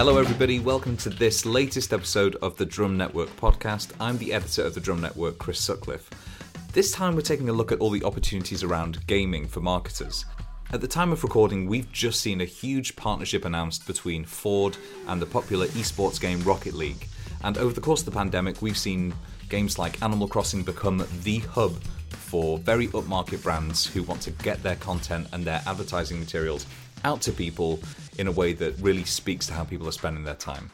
Hello, everybody. Welcome to this latest episode of the Drum Network podcast. I'm the editor of the Drum Network, Chris Sutcliffe. This time, we're taking a look at all the opportunities around gaming for marketers. At the time of recording, we've just seen a huge partnership announced between Ford and the popular esports game Rocket League. And over the course of the pandemic, we've seen games like Animal Crossing become the hub for very upmarket brands who want to get their content and their advertising materials out to people in a way that really speaks to how people are spending their time.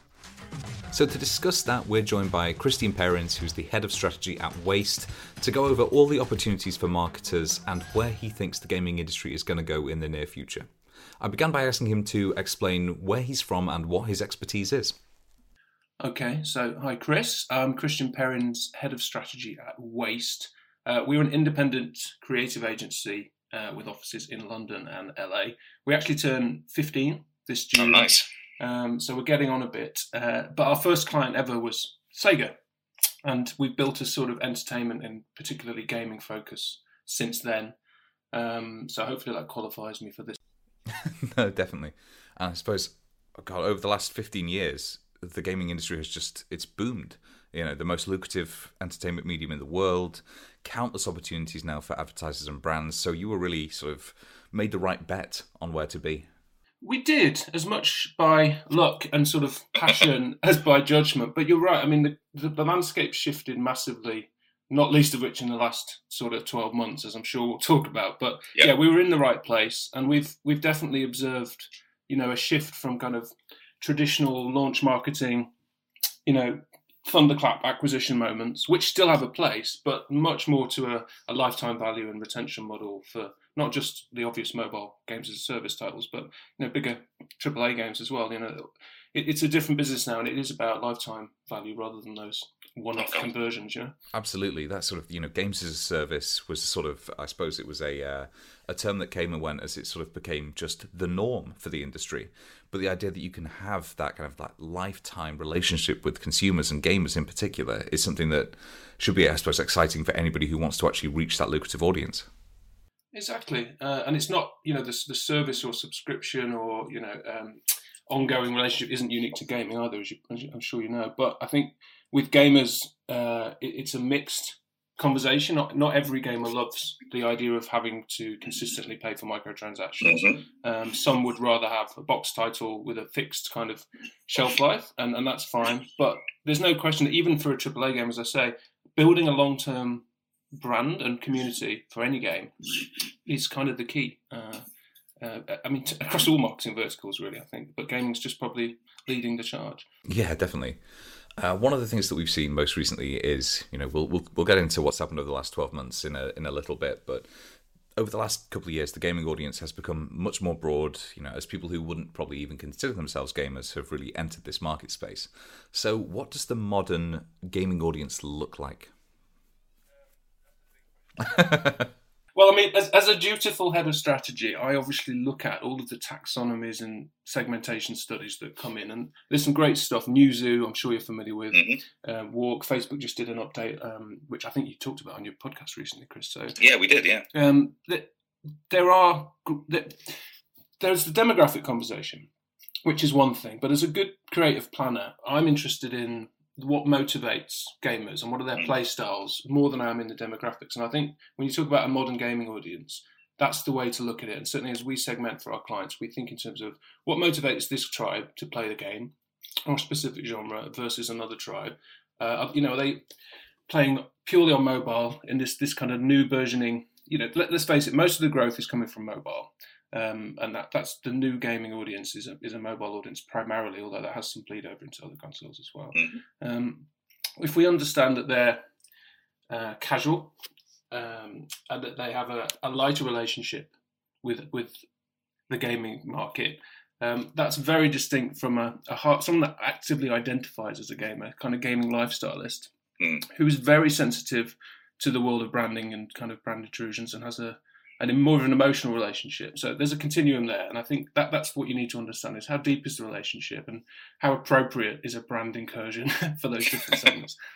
So, to discuss that, we're joined by Christian Perrins, who's the head of strategy at Waste, to go over all the opportunities for marketers and where he thinks the gaming industry is going to go in the near future. I began by asking him to explain where he's from and what his expertise is. Okay, so hi Chris. I'm Christian Perrins, head of strategy at Waste. Uh, we're an independent creative agency uh, with offices in London and LA. We actually turn 15 this June. Oh, nice. Um, so we're getting on a bit. Uh, but our first client ever was Sega. And we've built a sort of entertainment and particularly gaming focus since then. Um, so hopefully that qualifies me for this. no, definitely. And I suppose, oh God, over the last 15 years, the gaming industry has just, it's boomed. You know, the most lucrative entertainment medium in the world, countless opportunities now for advertisers and brands. So you were really sort of made the right bet on where to be. We did as much by luck and sort of passion as by judgment. But you're right. I mean, the, the, the landscape shifted massively, not least of which in the last sort of 12 months, as I'm sure we'll talk about. But yep. yeah, we were in the right place, and we've we've definitely observed, you know, a shift from kind of traditional launch marketing, you know, thunderclap acquisition moments, which still have a place, but much more to a, a, lifetime value and retention model for not just the obvious mobile games as a service titles, but you know bigger AAA games as well. You know, it, it's a different business now, and it is about lifetime value rather than those one-off conversions. You know, absolutely. That sort of you know games as a service was sort of I suppose it was a uh, a term that came and went as it sort of became just the norm for the industry. But the idea that you can have that kind of that lifetime relationship with consumers and gamers in particular is something that should be, I suppose, exciting for anybody who wants to actually reach that lucrative audience. Exactly, uh, and it's not you know the, the service or subscription or you know um, ongoing relationship isn't unique to gaming either, as, you, as I'm sure you know. But I think with gamers, uh, it, it's a mixed conversation. Not, not every gamer loves the idea of having to consistently pay for microtransactions. Mm-hmm. Um, some would rather have a box title with a fixed kind of shelf life, and, and that's fine. But there's no question that even for a AAA game, as I say, building a long term brand and community for any game is kind of the key. Uh, uh, I mean, t- across all marketing verticals, really, I think, but gaming's just probably leading the charge. Yeah, definitely. Uh, one of the things that we've seen most recently is, you know, we'll, we'll we'll get into what's happened over the last twelve months in a in a little bit, but over the last couple of years, the gaming audience has become much more broad. You know, as people who wouldn't probably even consider themselves gamers have really entered this market space. So, what does the modern gaming audience look like? well, I mean, as, as a dutiful head of strategy, I obviously look at all of the taxonomies and segmentation studies that come in, and there's some great stuff. Newzoo, I'm sure you're familiar with. Mm-hmm. Uh, WARC, Facebook just did an update, um, which I think you talked about on your podcast recently, Chris. So yeah, we did. Yeah. Um, there are there's the demographic conversation, which is one thing, but as a good creative planner, I'm interested in what motivates gamers and what are their mm. play styles more than I am in the demographics. And I think when you talk about a modern gaming audience, that's the way to look at it. And certainly as we segment for our clients, we think in terms of what motivates this tribe to play the game or a specific genre versus another tribe. Uh, you know, are they playing purely on mobile in this this kind of new versioning? You know, let, us face it, most of the growth is coming from mobile. Um, and that, that's the new gaming audience is a, is a mobile audience primarily, although that has some bleed over into other consoles as well. Mm-hmm. Um, if we understand that they're uh, casual um, and that they have a, a, lighter relationship with with the gaming market, um, that's very distinct from a, a heart, someone that actively identifies as a gamer, kind of gaming lifestylist, mm. who is very sensitive to the world of branding and kind of brand intrusions and has a and in more of an emotional relationship. So there's a continuum there, and I think that that's what you need to understand: is how deep is the relationship, and how appropriate is a brand incursion for those different segments.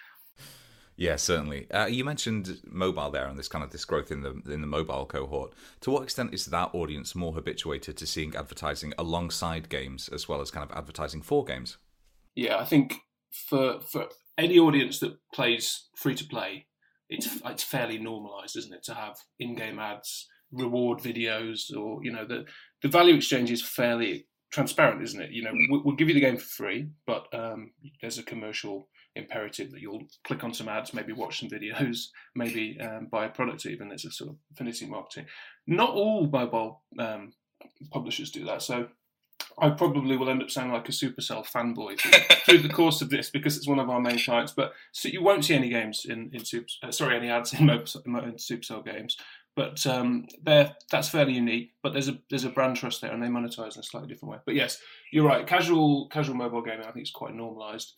Yeah, certainly. Uh, you mentioned mobile there, and this kind of this growth in the in the mobile cohort. To what extent is that audience more habituated to seeing advertising alongside games as well as kind of advertising for games? Yeah, I think for for any audience that plays free to play, it's it's fairly normalised, isn't it, to have in-game ads, reward videos, or you know the the value exchange is fairly transparent, isn't it? You know, we'll, we'll give you the game for free, but um, there's a commercial imperative that you'll click on some ads, maybe watch some videos, maybe um, buy a product even. It's a sort of affinity marketing. Not all mobile um, publishers do that. So I probably will end up sounding like a Supercell fanboy through, the course of this because it's one of our main clients. But so you won't see any games in in Super, uh, sorry, any ads in, in Supercell games. But um, that's fairly unique. But there's a there's a brand trust there, and they monetize in a slightly different way. But yes, you're right. Casual casual mobile gaming, I think, is quite normalised.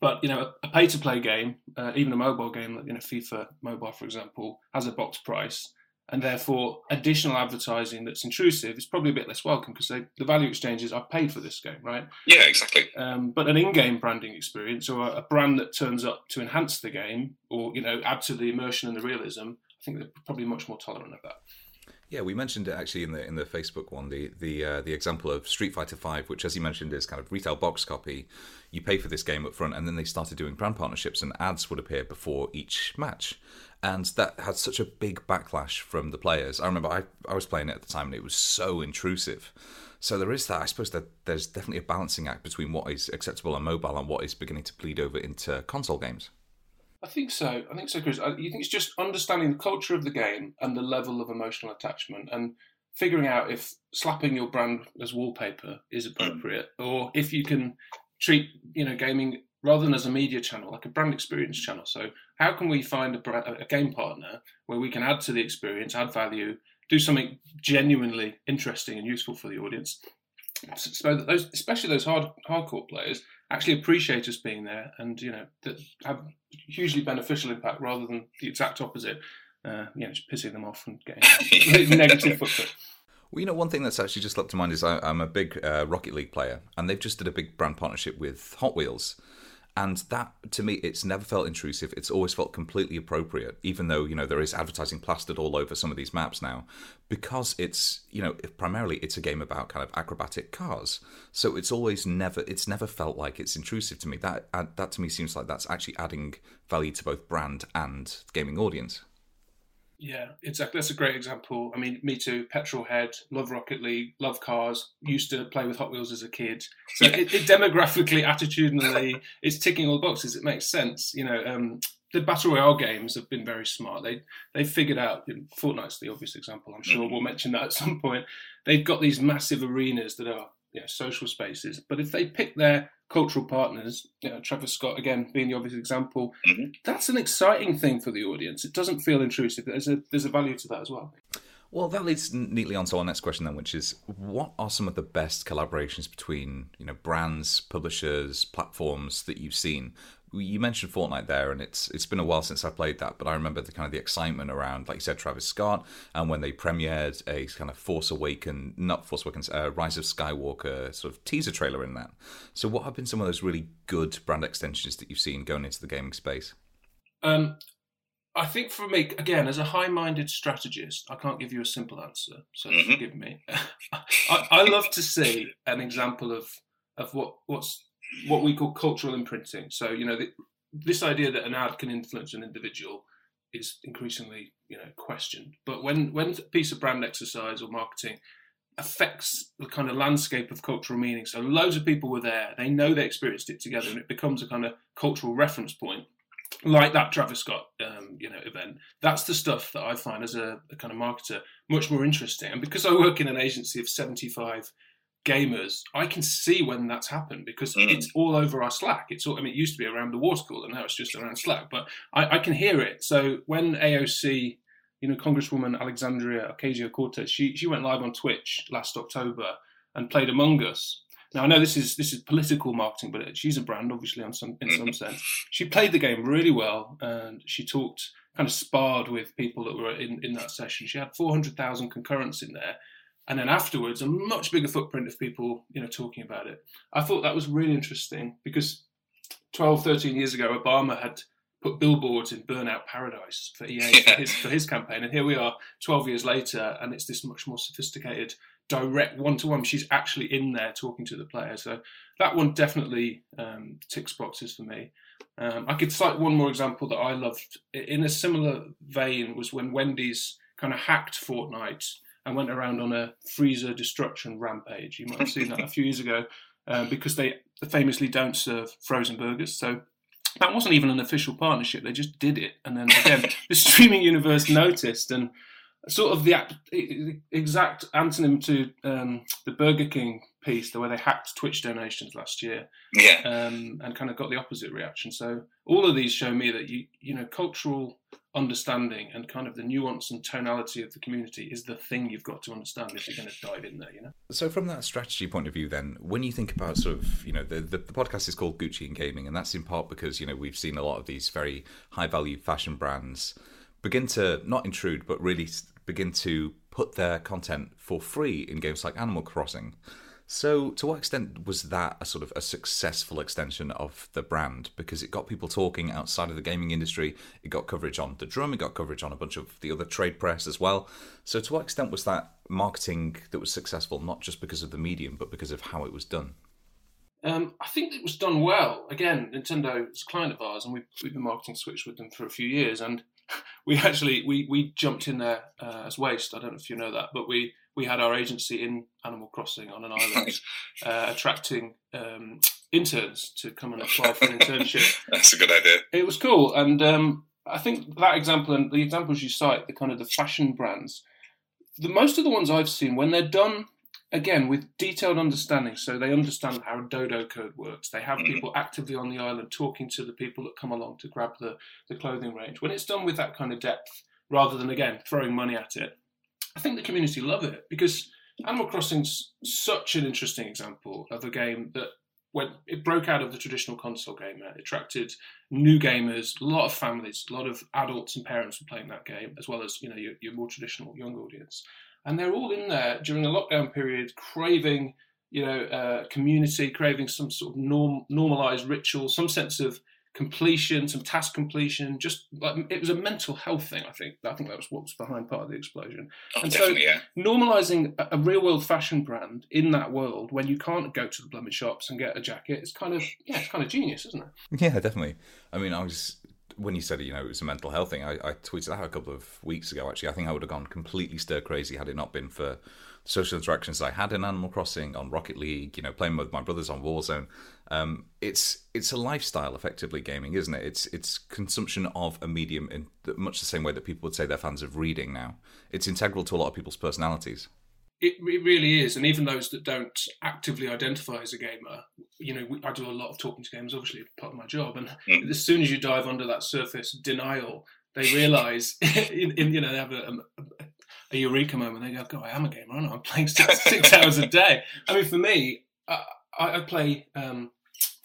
But you know, a pay to play game, uh, even a mobile game, like you know, FIFA Mobile, for example, has a box price, and therefore additional advertising that's intrusive is probably a bit less welcome because the value exchanges are paid for this game, right? Yeah, exactly. Um, but an in-game branding experience or a, a brand that turns up to enhance the game or you know add to the immersion and the realism, I think they're probably much more tolerant of that. Yeah, we mentioned it actually in the in the Facebook one, the the uh, the example of Street Fighter Five, which, as you mentioned, is kind of retail box copy. You pay for this game up front, and then they started doing brand partnerships, and ads would appear before each match, and that had such a big backlash from the players. I remember I I was playing it at the time, and it was so intrusive. So there is that. I suppose that there's definitely a balancing act between what is acceptable on mobile and what is beginning to bleed over into console games. I think so. I think so, Chris. You think it's just understanding the culture of the game and the level of emotional attachment, and figuring out if slapping your brand as wallpaper is appropriate, or if you can treat you know gaming rather than as a media channel, like a brand experience channel. So, how can we find a, a game partner where we can add to the experience, add value, do something genuinely interesting and useful for the audience, so that those, especially those hard hardcore players, actually appreciate us being there and you know that have hugely beneficial impact rather than the exact opposite. Uh, you know, just pissing them off and getting negative footprint. Well, you know, one thing that's actually just leapt to mind is I, am a big uh, Rocket League player, and they've just did a big brand partnership with Hot Wheels and that to me it's never felt intrusive. It's always felt completely appropriate even though you know there is advertising plastered all over some of these maps now because it's you know primarily it's a game about kind of acrobatic cars. So it's always never it's never felt like it's intrusive to me. That uh, that to me seems like that's actually adding value to both brand and gaming audience yeah, exactly. That's a great example. I mean, me too. Petrol head, love Rocket League, love cars. Used to play with Hot Wheels as a kid. So it, it demographically, attitudinally, it's ticking all the boxes. It makes sense. You know, um, the battle royale games have been very smart. They they figured out. You know, Fortnite's the obvious example. I'm sure we'll mention that at some point. They've got these massive arenas that are you know, social spaces. But if they pick their cultural partners, you know, Travis Scott again being the obvious example, mm-hmm. that's an exciting thing for the audience. It doesn't feel intrusive. There's a there's a value to that as well. Well, that leads neatly on to our next question then, which is what are some of the best collaborations between you know brands, publishers, platforms that you've seen? You mentioned Fortnite there, and it's it's been a while since I played that, but I remember the kind of the excitement around, like you said, Travis Scott, and when they premiered a kind of Force Awaken, not Force Awakens, uh, Rise of Skywalker sort of teaser trailer in that. So, what have been some of those really good brand extensions that you've seen going into the gaming space? Um, I think for me, again, as a high-minded strategist, I can't give you a simple answer, so mm-hmm. forgive me. I, I love to see an example of of what what's what we call cultural imprinting. So, you know, the, this idea that an ad can influence an individual is increasingly, you know, questioned. But when when a piece of brand exercise or marketing affects the kind of landscape of cultural meaning, so loads of people were there, they know they experienced it together, and it becomes a kind of cultural reference point. Like that Travis Scott, um, you know, event. That's the stuff that I find as a, a kind of marketer much more interesting. And because I work in an agency of seventy-five gamers, I can see when that's happened because mm. it's all over our Slack. It's all, I mean, it used to be around the water cooler, and now it's just around Slack, but I, I, can hear it. So when AOC, you know, Congresswoman Alexandria Ocasio Cortez, she, she went live on Twitch last October and played Among Us. Now I know this is this is political marketing, but she's a brand, obviously, on some in some mm. sense. She played the game really well, and she talked kind of sparred with people that were in, in that session. She had 400,000 concurrents in there and then afterwards a much bigger footprint of people you know talking about it i thought that was really interesting because 12 13 years ago obama had put billboards in Burnout Paradise for EA yeah. for, his, for his campaign, and here we are, twelve years later, and it's this much more sophisticated, direct one-to-one. She's actually in there talking to the player, so that one definitely um, ticks boxes for me. Um, I could cite one more example that I loved in a similar vein was when Wendy's kind of hacked Fortnite and went around on a freezer destruction rampage. You might have seen that a few years ago uh, because they famously don't serve frozen burgers. So that wasn't even an official partnership. They just did it. And then again, the streaming universe noticed and sort of the exact antonym to um, the Burger King piece, the way they hacked Twitch donations last year, yeah, um, and kind of got the opposite reaction. So all of these show me that you you know cultural understanding and kind of the nuance and tonality of the community is the thing you've got to understand if you're going to dive in there you know? So from that strategy point of view then when you think about sort of you know the, the, the podcast is called gucci and gaming and that's in part because you know we've seen a lot of these very high value fashion brands begin to not intrude but really begin to put their content for free in games like animal crossing so, to what extent was that a sort of a successful extension of the brand? Because it got people talking outside of the gaming industry. It got coverage on the drum. It got coverage on a bunch of the other trade press as well. So, to what extent was that marketing that was successful, not just because of the medium, but because of how it was done? Um, I think it was done well. Again, Nintendo is a client of ours, and we've, we've been marketing Switch with them for a few years. And we actually we we jumped in there uh, as waste. I don't know if you know that, but we we had our agency in Animal Crossing on an island, uh, attracting um, interns to come and apply for an internship. That's a good idea. It was cool, and um, I think that example and the examples you cite, the kind of the fashion brands, the most of the ones I've seen when they're done again with detailed understanding so they understand how dodo code works they have mm-hmm. people actively on the island talking to the people that come along to grab the, the clothing range when it's done with that kind of depth rather than again throwing money at it i think the community love it because animal crossing's such an interesting example of a game that when it broke out of the traditional console gamer, it attracted new gamers, a lot of families, a lot of adults and parents were playing that game, as well as you know your, your more traditional young audience. And they're all in there during a lockdown period, craving, you know, uh, community, craving some sort of norm, normalized ritual, some sense of completion, some task completion. Just like it was a mental health thing. I think. I think that was what was behind part of the explosion. Oh, and so, yeah. normalizing a, a real world fashion brand in that world when you can't go to the blooming shops and get a jacket, it's kind of yeah, it's kind of genius, isn't it? Yeah, definitely. I mean, I was when you said you know it was a mental health thing, I, I tweeted out a couple of weeks ago. Actually, I think I would have gone completely stir crazy had it not been for social interactions I had in Animal Crossing, on Rocket League, you know, playing with my brothers on Warzone. Um, it's it's a lifestyle, effectively, gaming, isn't it? It's it's consumption of a medium in much the same way that people would say they're fans of reading now. It's integral to a lot of people's personalities. It, it really is, and even those that don't actively identify as a gamer, you know, I do a lot of talking to gamers, obviously part of my job, and mm. as soon as you dive under that surface denial, they realise, in, in, you know, they have a, a, a, eureka moment. They go, "God, I am a gamer, aren't I? I'm playing six, six hours a day." I mean, for me, I, I play um,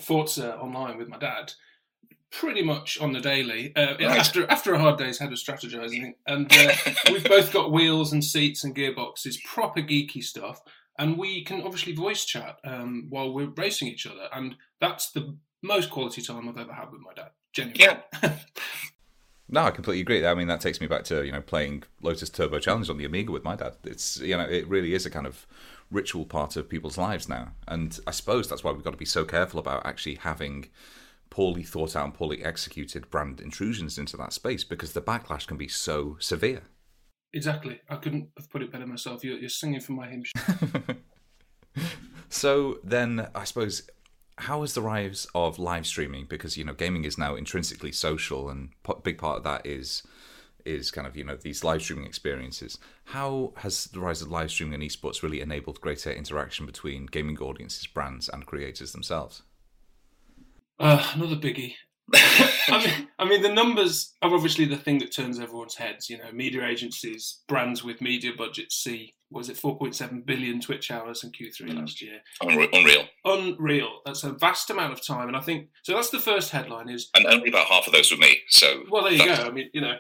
Forza online with my dad, pretty much on the daily. Uh, right. After after a hard day's head of strategizing, and uh, we've both got wheels and seats and gearboxes, proper geeky stuff, and we can obviously voice chat um, while we're racing each other, and that's the most quality time I've ever had with my dad. Genuinely. Yeah. No, I completely agree. I mean, that takes me back to you know playing Lotus Turbo Challenge on the Amiga with my dad. It's you know it really is a kind of ritual part of people's lives now, and I suppose that's why we've got to be so careful about actually having poorly thought out and poorly executed brand intrusions into that space because the backlash can be so severe. Exactly. I couldn't have put it better myself. You're, you're singing from my hymn. so then, I suppose, how is the rise of live streaming? Because you know, gaming is now intrinsically social, and a big part of that is is kind of you know these live streaming experiences. How has the rise of live streaming and esports really enabled greater interaction between gaming audiences, brands, and creators themselves? Uh, another biggie. I mean, I mean, the numbers are obviously the thing that turns everyone's heads. You know, media agencies, brands with media budgets see was it 4.7 billion Twitch hours in Q3 mm. last year. Unreal. Unreal. That's a vast amount of time, and I think so. That's the first headline. Is and only about half of those were me. So well, there you go. I mean, you know,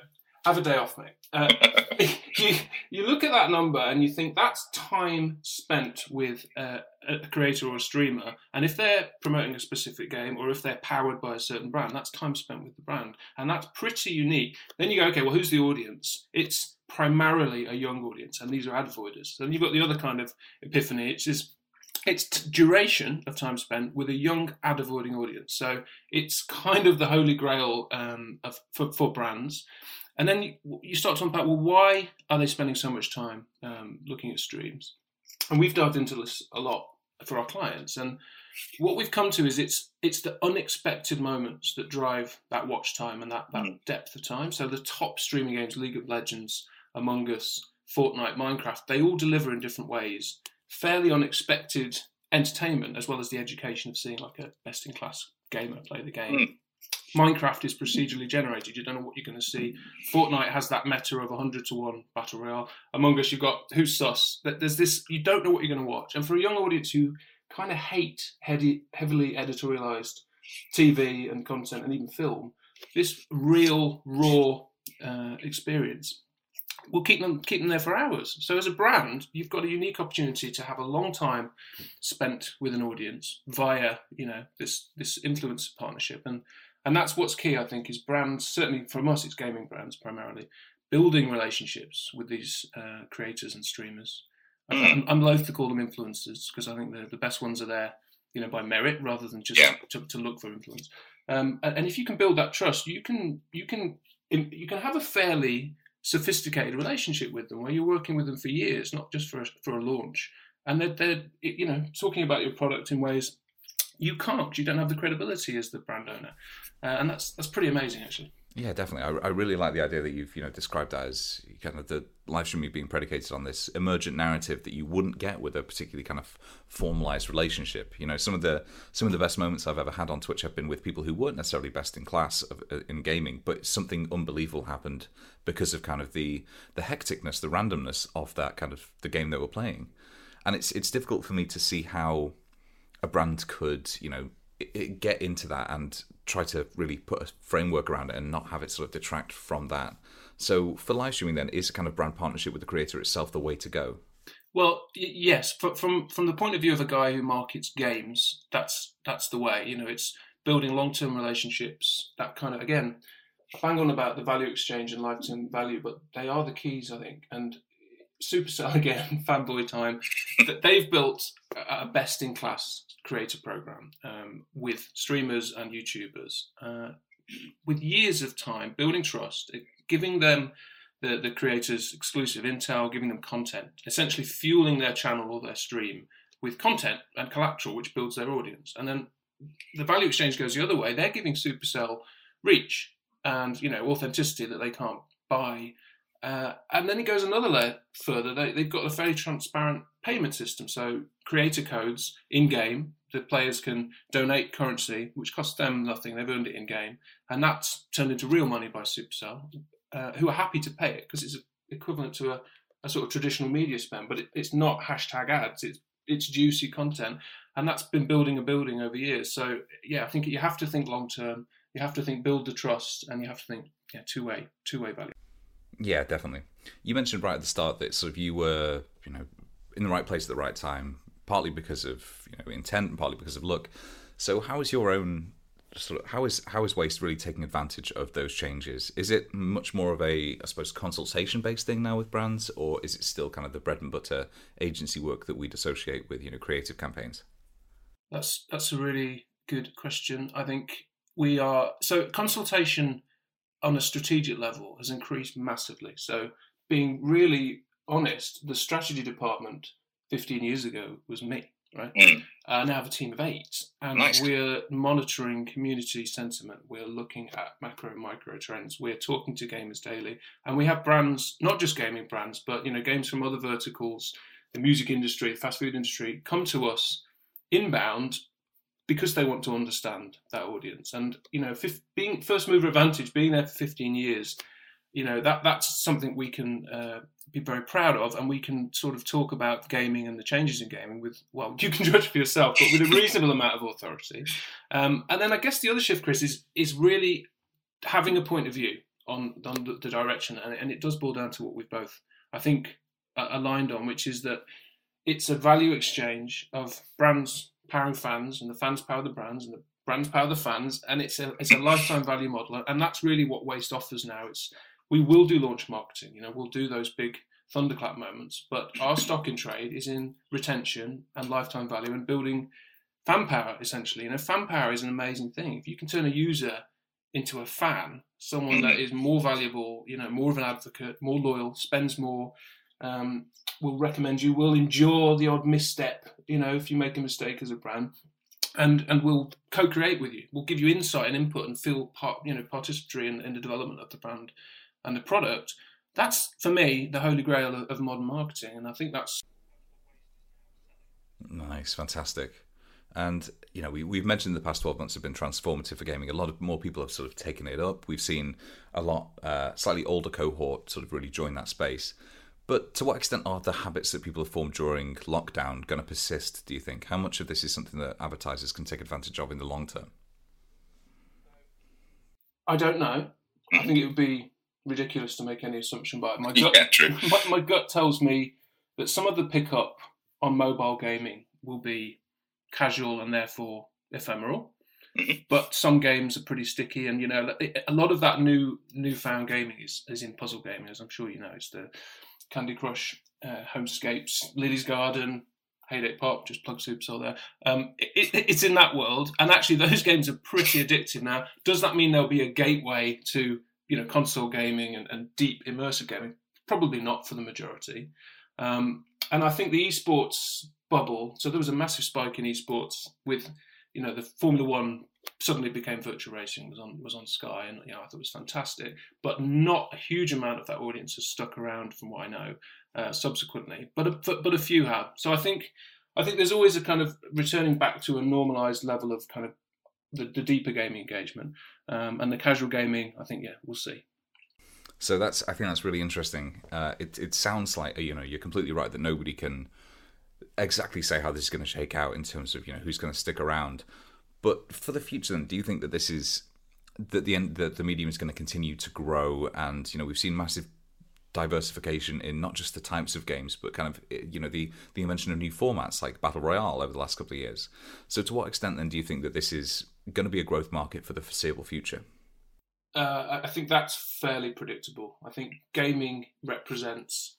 have a day off, mate. Uh, you, you look at that number and you think that's time spent with uh, a creator or a streamer. And if they're promoting a specific game or if they're powered by a certain brand, that's time spent with the brand. And that's pretty unique. Then you go, okay, well, who's the audience? It's primarily a young audience, and these are ad voiders. Then you've got the other kind of epiphany. It's this it's duration of time spent with a young ad avoiding audience. So it's kind of the holy grail um, of, for, for brands. And then you, you start to unpack, well, why are they spending so much time um, looking at streams? And we've dived into this a lot for our clients. And what we've come to is it's it's the unexpected moments that drive that watch time and that, that mm. depth of time. So the top streaming games, League of Legends, Among Us, Fortnite, Minecraft, they all deliver in different ways. Fairly unexpected entertainment as well as the education of seeing like a best in class gamer play the game. Mm. Minecraft is procedurally generated. You don't know what you're going to see. Fortnite has that meta of 100 to 1 battle royale. Among Us, you've got Who's Sus. There's this, you don't know what you're going to watch. And for a young audience who kind of hate heavy, heavily editorialized TV and content and even film, this real, raw uh, experience will keep them keep them there for hours. So as a brand, you've got a unique opportunity to have a long time spent with an audience via you know this this influencer partnership, and and that's what's key. I think is brands certainly from us, it's gaming brands primarily building relationships with these uh, creators and streamers. I'm, I'm loath to call them influencers because I think the the best ones are there you know by merit rather than just yeah. to, to look for influence. Um, and, and if you can build that trust, you can you can you can have a fairly sophisticated relationship with them where you're working with them for years, not just for a, for a launch. And they're, they're, you know, talking about your product in ways you can't. You don't have the credibility as the brand owner, uh, and that's that's pretty amazing, actually. Yeah, definitely. I, I, really like the idea that you've you know described that as kind of the live streaming being predicated on this emergent narrative that you wouldn't get with a particularly kind of formalized relationship. You know, some of the some of the best moments I've ever had on Twitch have been with people who weren't necessarily best in class of, uh, in gaming, but something unbelievable happened because of kind of the the hecticness, the randomness of that kind of the game that we're playing, and it's it's difficult for me to see how a brand could you know get into that and try to really put a framework around it and not have it sort of detract from that. So for live streaming, then is a kind of brand partnership with the creator itself the way to go? Well, yes. From from the point of view of a guy who markets games, that's that's the way. You know, it's building long term relationships. That kind of again, bang on about the value exchange and lifetime value, but they are the keys, I think. And Supercell again, fanboy time. That they've built a best in class creator program um, with streamers and YouTubers, uh, with years of time building trust, giving them the, the creators exclusive intel, giving them content, essentially fueling their channel or their stream with content and collateral, which builds their audience. And then the value exchange goes the other way. They're giving Supercell reach and you know authenticity that they can't buy uh, and then it goes another layer further. They, have got a very transparent payment system. So creator codes in game, the players can donate currency, which costs them nothing. They've earned it in game, and that's turned into real money by Supercell, uh, who are happy to pay it because it's equivalent to a, a, sort of traditional media spend. But it, it's not hashtag ads. It's it's juicy content, and that's been building and building over years. So yeah, I think you have to think long term. You have to think build the trust, and you have to think yeah two way two way value. Yeah, definitely. You mentioned right at the start that sort of you were, you know, in the right place at the right time, partly because of you know intent and partly because of luck. So, how is your own sort of how is how is waste really taking advantage of those changes? Is it much more of a I suppose consultation based thing now with brands, or is it still kind of the bread and butter agency work that we'd associate with you know creative campaigns? That's that's a really good question. I think we are so consultation on a strategic level has increased massively. So, being really honest, the strategy department 15 years ago was me, right? Mm. I now have a team of eight, and nice. we're monitoring community sentiment. We're looking at macro and micro trends. We're talking to gamers daily, and we have brands, not just gaming brands, but you know, games from other verticals, the music industry, the fast food industry, come to us inbound because they want to understand that audience. And you know, being first mover advantage, being there for 15 years, you know that that's something we can uh, be very proud of, and we can sort of talk about gaming and the changes in gaming with well, you can judge for yourself, but with a reasonable amount of authority. Um, and then I guess the other shift, Chris, is is really having a point of view on, on the, the direction, and, and, it does boil down to what we've both, I think, uh, aligned on, which is that it's a value exchange of brands powering fans, and the fans power the brands, and the brands power the fans, and it's a it's a lifetime value model, and that's really what Waste offers now. It's we will do launch marketing, you know, we'll do those big thunderclap moments, but our stock in trade is in retention and lifetime value and building fan power essentially. You know, fan power is an amazing thing. If you can turn a user into a fan, someone that mm-hmm. is more valuable, you know, more of an advocate, more loyal, spends more, um, will recommend you, will endure the odd misstep, you know, if you make a mistake as a brand, and and will co-create with you. We'll give you insight and input and feel part, you know, participatory in, in the development of the brand and the product. That's for me the holy grail of, of modern marketing, and I think that's nice, fantastic. And you know, we, we've mentioned the past twelve months have been transformative for gaming. A lot of more people have sort of taken it up. We've seen a lot uh, slightly older cohort sort of really join that space. But to what extent are the habits that people have formed during lockdown going to persist? Do you think? How much of this is something that advertisers can take advantage of in the long term? I don't know. I think it would be ridiculous to make any assumption, but my gut, yeah, my, my gut tells me that some of the pickup on mobile gaming will be casual and therefore ephemeral. Mm-hmm. But some games are pretty sticky, and you know a lot of that new newfound gaming is, is in puzzle gaming, as I'm sure you know. It's the Candy Crush, uh, Homescapes, Lily's Garden, Hay Day Pop, just plug Supercell there. Um, it, it, it's in that world, and actually those games are pretty addictive. Now, does that mean there'll be a gateway to you know console gaming and, and deep immersive gaming? Probably not for the majority. Um, and I think the esports bubble. So there was a massive spike in esports with, you know, the Formula One suddenly became virtual racing was on was on Sky, and you know, I thought it was fantastic. But not a huge amount of that audience has stuck around, from what I know, uh, subsequently. But a, but a few have. So I think I think there's always a kind of returning back to a normalised level of kind of the, the deeper gaming engagement um, and the casual gaming. I think yeah, we'll see. So that's I think that's really interesting. Uh, it it sounds like you know you're completely right that nobody can exactly say how this is going to shake out in terms of you know who's going to stick around. But for the future, then, do you think that this is that the end that the medium is going to continue to grow? And you know we've seen massive diversification in not just the types of games, but kind of you know the the invention of new formats like battle royale over the last couple of years. So to what extent then do you think that this is going to be a growth market for the foreseeable future? Uh, I think that's fairly predictable. I think gaming represents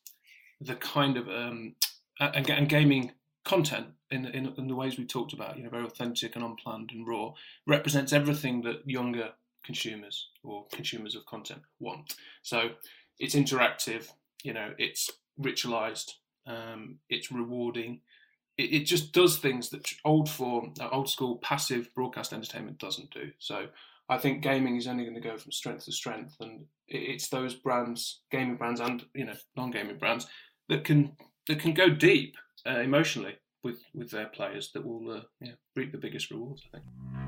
the kind of um, and, and gaming content in, in, in the ways we talked about, you know, very authentic and unplanned and raw, represents everything that younger consumers or consumers of content want. So it's interactive, you know, it's ritualized, um, it's rewarding. It, it, just does things that old form, uh, old school passive broadcast entertainment doesn't do. So I think gaming is only going to go from strength to strength, and it's those brands, gaming brands, and you know non-gaming brands that can that can go deep uh, emotionally with with their players that will uh, yeah, reap the biggest rewards. I think.